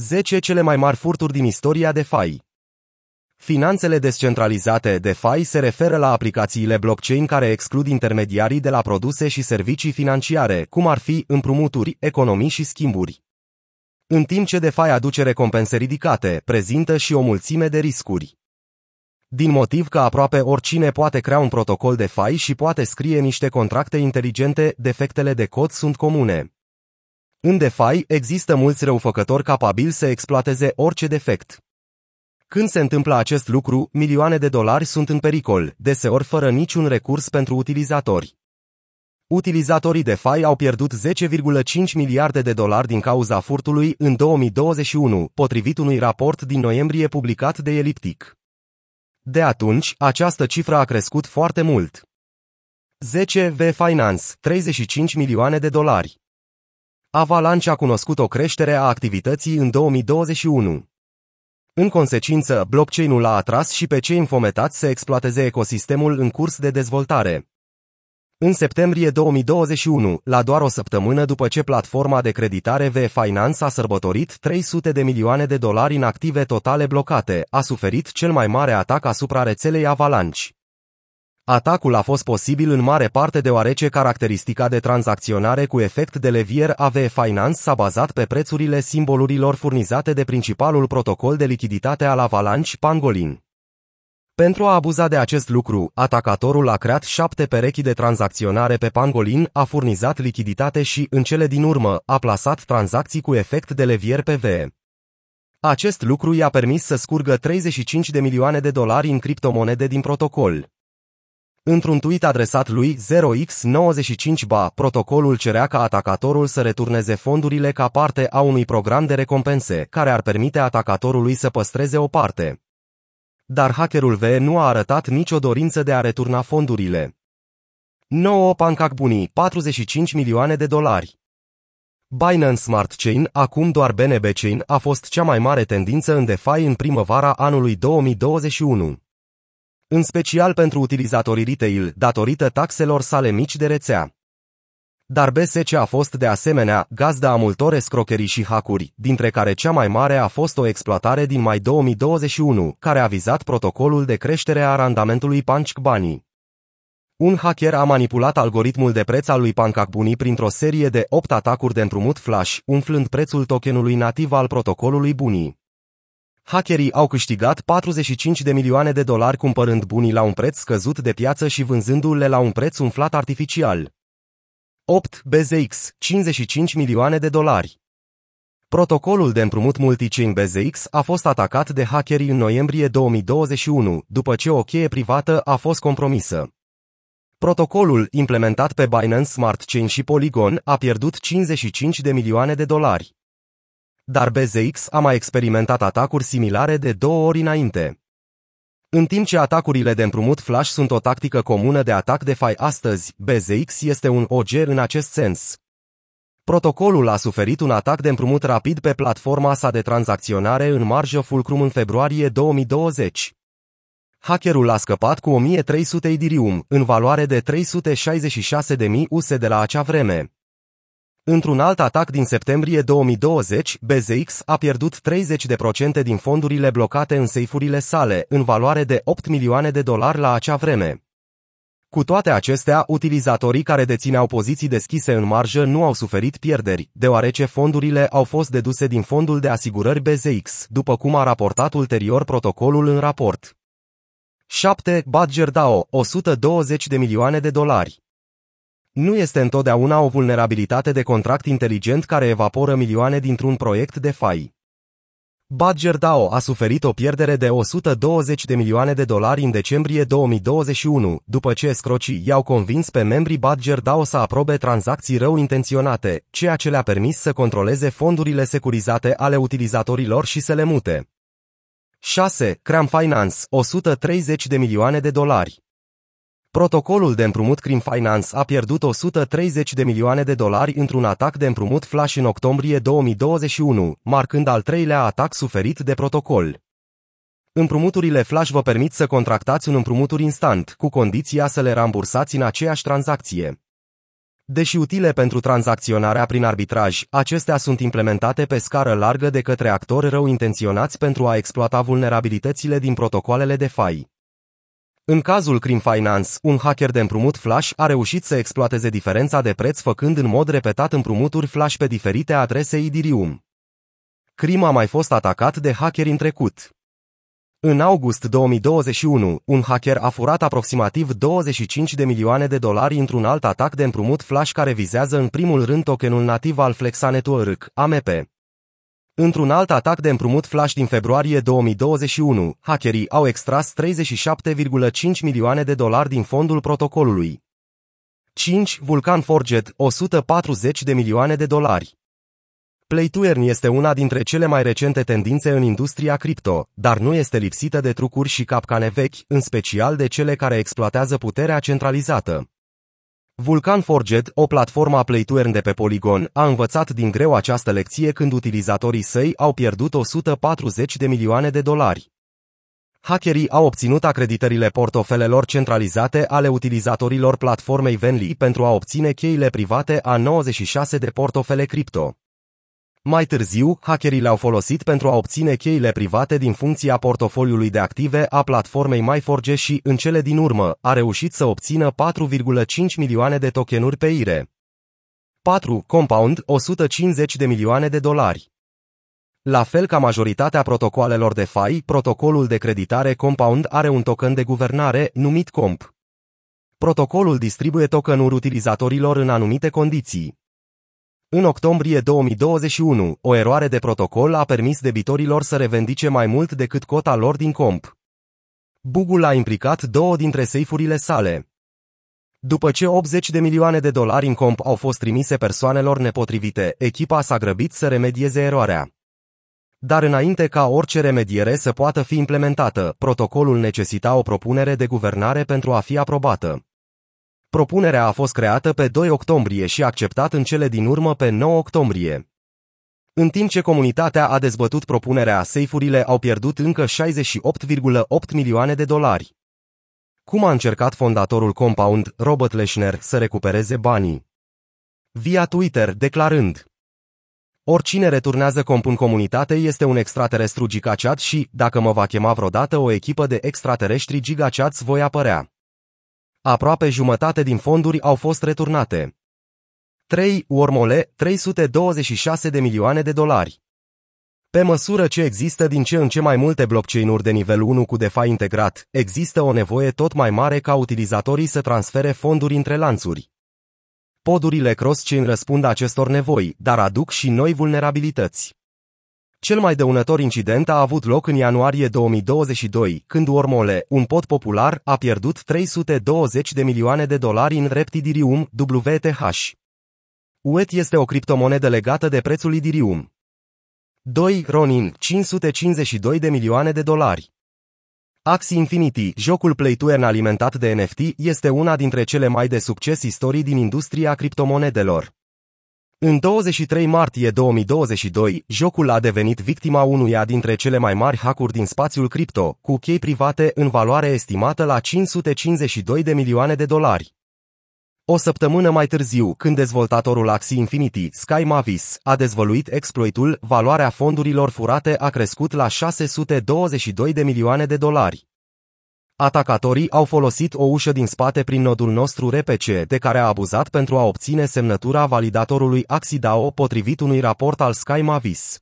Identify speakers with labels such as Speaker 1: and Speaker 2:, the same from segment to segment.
Speaker 1: 10 cele mai mari furturi din istoria DeFi. Finanțele descentralizate DeFi se referă la aplicațiile blockchain care exclud intermediarii de la produse și servicii financiare, cum ar fi împrumuturi, economii și schimburi. În timp ce DeFi aduce recompense ridicate, prezintă și o mulțime de riscuri. Din motiv că aproape oricine poate crea un protocol DeFi și poate scrie niște contracte inteligente, defectele de cod sunt comune. În DeFi există mulți răufăcători capabili să exploateze orice defect. Când se întâmplă acest lucru, milioane de dolari sunt în pericol, deseori fără niciun recurs pentru utilizatori. Utilizatorii DeFi au pierdut 10,5 miliarde de dolari din cauza furtului în 2021, potrivit unui raport din noiembrie publicat de Elliptic. De atunci, această cifră a crescut foarte mult. 10 V Finance, 35 milioane de dolari. Avalanche a cunoscut o creștere a activității în 2021. În consecință, blockchain-ul a atras și pe cei infometați să exploateze ecosistemul în curs de dezvoltare. În septembrie 2021, la doar o săptămână după ce platforma de creditare V Finance a sărbătorit 300 de milioane de dolari în active totale blocate, a suferit cel mai mare atac asupra rețelei Avalanche. Atacul a fost posibil în mare parte deoarece caracteristica de tranzacționare cu efect de levier AV Finance s-a bazat pe prețurile simbolurilor furnizate de principalul protocol de lichiditate al Avalanche Pangolin. Pentru a abuza de acest lucru, atacatorul a creat șapte perechi de tranzacționare pe Pangolin, a furnizat lichiditate și, în cele din urmă, a plasat tranzacții cu efect de levier pe VE. Acest lucru i-a permis să scurgă 35 de milioane de dolari în criptomonede din protocol. Într-un tweet adresat lui 0x95ba, protocolul cerea ca atacatorul să returneze fondurile ca parte a unui program de recompense, care ar permite atacatorului să păstreze o parte. Dar hackerul V nu a arătat nicio dorință de a returna fondurile. 9 Pancake Bunny, 45 milioane de dolari. Binance Smart Chain, acum doar BNB Chain, a fost cea mai mare tendință în DeFi în primăvara anului 2021 în special pentru utilizatorii retail, datorită taxelor sale mici de rețea. Dar BSC a fost de asemenea gazda a multor escrocherii și hackuri, dintre care cea mai mare a fost o exploatare din mai 2021, care a vizat protocolul de creștere a randamentului Bunny. Un hacker a manipulat algoritmul de preț al lui Bunny printr-o serie de 8 atacuri de împrumut flash, umflând prețul tokenului nativ al protocolului Bunny. Hackerii au câștigat 45 de milioane de dolari cumpărând bunii la un preț scăzut de piață și vânzându-le la un preț umflat artificial. 8. BZX, 55 milioane de dolari. Protocolul de împrumut multichain BZX a fost atacat de hackerii în noiembrie 2021, după ce o cheie privată a fost compromisă. Protocolul, implementat pe Binance Smart Chain și Polygon, a pierdut 55 de milioane de dolari dar BZX a mai experimentat atacuri similare de două ori înainte. În timp ce atacurile de împrumut flash sunt o tactică comună de atac de fai astăzi, BZX este un OG în acest sens. Protocolul a suferit un atac de împrumut rapid pe platforma sa de tranzacționare în marjă Fulcrum în februarie 2020. Hackerul a scăpat cu 1300 Ethereum, în valoare de 366.000 USD de la acea vreme. Într-un alt atac din septembrie 2020, BZX a pierdut 30% din fondurile blocate în seifurile sale, în valoare de 8 milioane de dolari la acea vreme. Cu toate acestea, utilizatorii care dețineau poziții deschise în marjă nu au suferit pierderi, deoarece fondurile au fost deduse din fondul de asigurări BZX, după cum a raportat ulterior protocolul în raport. 7. Badger DAO, 120 de milioane de dolari. Nu este întotdeauna o vulnerabilitate de contract inteligent care evaporă milioane dintr-un proiect de fai. Badger DAO a suferit o pierdere de 120 de milioane de dolari în decembrie 2021, după ce scrocii i-au convins pe membrii Badger DAO să aprobe tranzacții rău intenționate, ceea ce le-a permis să controleze fondurile securizate ale utilizatorilor și să le mute. 6. Cram Finance, 130 de milioane de dolari. Protocolul de împrumut Crim Finance a pierdut 130 de milioane de dolari într-un atac de împrumut flash în octombrie 2021, marcând al treilea atac suferit de protocol. Împrumuturile flash vă permit să contractați un împrumuturi instant, cu condiția să le rambursați în aceeași tranzacție. Deși utile pentru tranzacționarea prin arbitraj, acestea sunt implementate pe scară largă de către actori rău intenționați pentru a exploata vulnerabilitățile din protocoalele DeFi. În cazul Crim Finance, un hacker de împrumut flash a reușit să exploateze diferența de preț făcând în mod repetat împrumuturi flash pe diferite adrese Ethereum. Crim a mai fost atacat de hackeri în trecut. În august 2021, un hacker a furat aproximativ 25 de milioane de dolari într-un alt atac de împrumut flash care vizează în primul rând tokenul nativ al Flexanetuărâc, AMP. Într-un alt atac de împrumut flash din februarie 2021, hackerii au extras 37,5 milioane de dolari din fondul protocolului. 5. Vulcan Forged, 140 de milioane de dolari. Play to earn este una dintre cele mai recente tendințe în industria cripto, dar nu este lipsită de trucuri și capcane vechi, în special de cele care exploatează puterea centralizată. Vulcan Forged, o platformă Play to earn de pe Polygon, a învățat din greu această lecție când utilizatorii săi au pierdut 140 de milioane de dolari. Hackerii au obținut acreditările portofelelor centralizate ale utilizatorilor platformei Venly pentru a obține cheile private a 96 de portofele cripto. Mai târziu, hackerii le-au folosit pentru a obține cheile private din funcția portofoliului de active a platformei MyForge și, în cele din urmă, a reușit să obțină 4,5 milioane de tokenuri pe IRE. 4. Compound, 150 de milioane de dolari. La fel ca majoritatea protocoalelor de FI, protocolul de creditare Compound are un token de guvernare numit COMP. Protocolul distribuie tokenuri utilizatorilor în anumite condiții. În octombrie 2021, o eroare de protocol a permis debitorilor să revendice mai mult decât cota lor din comp. Bugul a implicat două dintre seifurile sale. După ce 80 de milioane de dolari în comp au fost trimise persoanelor nepotrivite, echipa s-a grăbit să remedieze eroarea. Dar înainte ca orice remediere să poată fi implementată, protocolul necesita o propunere de guvernare pentru a fi aprobată. Propunerea a fost creată pe 2 octombrie și acceptat în cele din urmă pe 9 octombrie. În timp ce comunitatea a dezbătut propunerea, seifurile au pierdut încă 68,8 milioane de dolari. Cum a încercat fondatorul Compound, Robert Leshner, să recupereze banii? Via Twitter, declarând Oricine returnează comp în comunitate este un extraterestru gigachat și, dacă mă va chema vreodată o echipă de extraterestri gigachats, voi apărea. Aproape jumătate din fonduri au fost returnate. 3. Wormole, 326 de milioane de dolari. Pe măsură ce există din ce în ce mai multe blockchain-uri de nivel 1 cu DeFi integrat, există o nevoie tot mai mare ca utilizatorii să transfere fonduri între lanțuri. Podurile cross-chain răspund acestor nevoi, dar aduc și noi vulnerabilități. Cel mai dăunător incident a avut loc în ianuarie 2022, când Wormole, un pod popular, a pierdut 320 de milioane de dolari în Reptidirium, WTH. UET este o criptomonedă legată de prețul Idirium. 2. Ronin, 552 de milioane de dolari. Axie Infinity, jocul play to earn alimentat de NFT, este una dintre cele mai de succes istorii din industria criptomonedelor. În 23 martie 2022, jocul a devenit victima unuia dintre cele mai mari hackuri din spațiul cripto, cu chei private în valoare estimată la 552 de milioane de dolari. O săptămână mai târziu, când dezvoltatorul Axie Infinity, Sky Mavis, a dezvăluit exploitul, valoarea fondurilor furate a crescut la 622 de milioane de dolari. Atacatorii au folosit o ușă din spate prin nodul nostru RPC, de care a abuzat pentru a obține semnătura validatorului Axidao potrivit unui raport al Sky Mavis.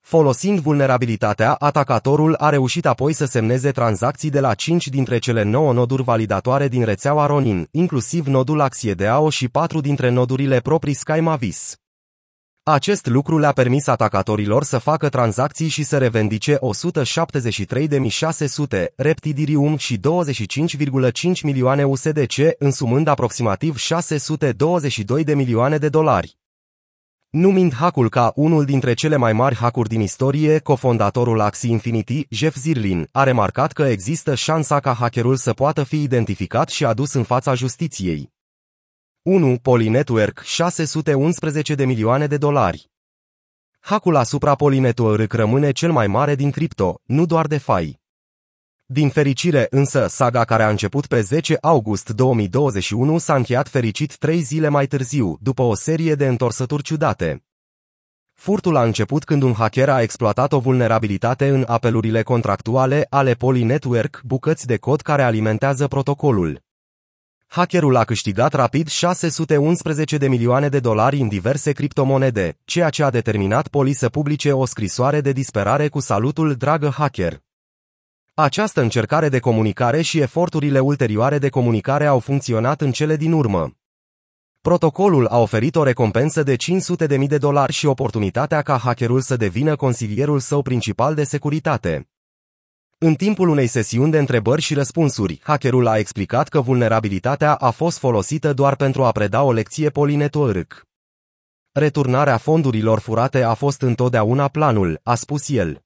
Speaker 1: Folosind vulnerabilitatea, atacatorul a reușit apoi să semneze tranzacții de la 5 dintre cele 9 noduri validatoare din rețeaua Ronin, inclusiv nodul Axiedao și 4 dintre nodurile proprii Sky Mavis. Acest lucru le-a permis atacatorilor să facă tranzacții și să revendice 173.600 Reptidirium și 25,5 milioane USDC, însumând aproximativ 622 de milioane de dolari. Numind hackul ca unul dintre cele mai mari hackuri din istorie, cofondatorul Axie Infinity, Jeff Zirlin, a remarcat că există șansa ca hackerul să poată fi identificat și adus în fața justiției. 1. Polynetwork 611 de milioane de dolari. Hackul asupra Polynetwork rămâne cel mai mare din cripto, nu doar de fai. Din fericire însă, saga care a început pe 10 august 2021 s-a încheiat fericit trei zile mai târziu, după o serie de întorsături ciudate. Furtul a început când un hacker a exploatat o vulnerabilitate în apelurile contractuale ale Poly Network, bucăți de cod care alimentează protocolul. Hackerul a câștigat rapid 611 de milioane de dolari în diverse criptomonede, ceea ce a determinat Poli să publice o scrisoare de disperare cu salutul Dragă hacker. Această încercare de comunicare și eforturile ulterioare de comunicare au funcționat în cele din urmă. Protocolul a oferit o recompensă de 500.000 de dolari și oportunitatea ca hackerul să devină consilierul său principal de securitate. În timpul unei sesiuni de întrebări și răspunsuri, hackerul a explicat că vulnerabilitatea a fost folosită doar pentru a preda o lecție polinetorâc. Returnarea fondurilor furate a fost întotdeauna planul, a spus el.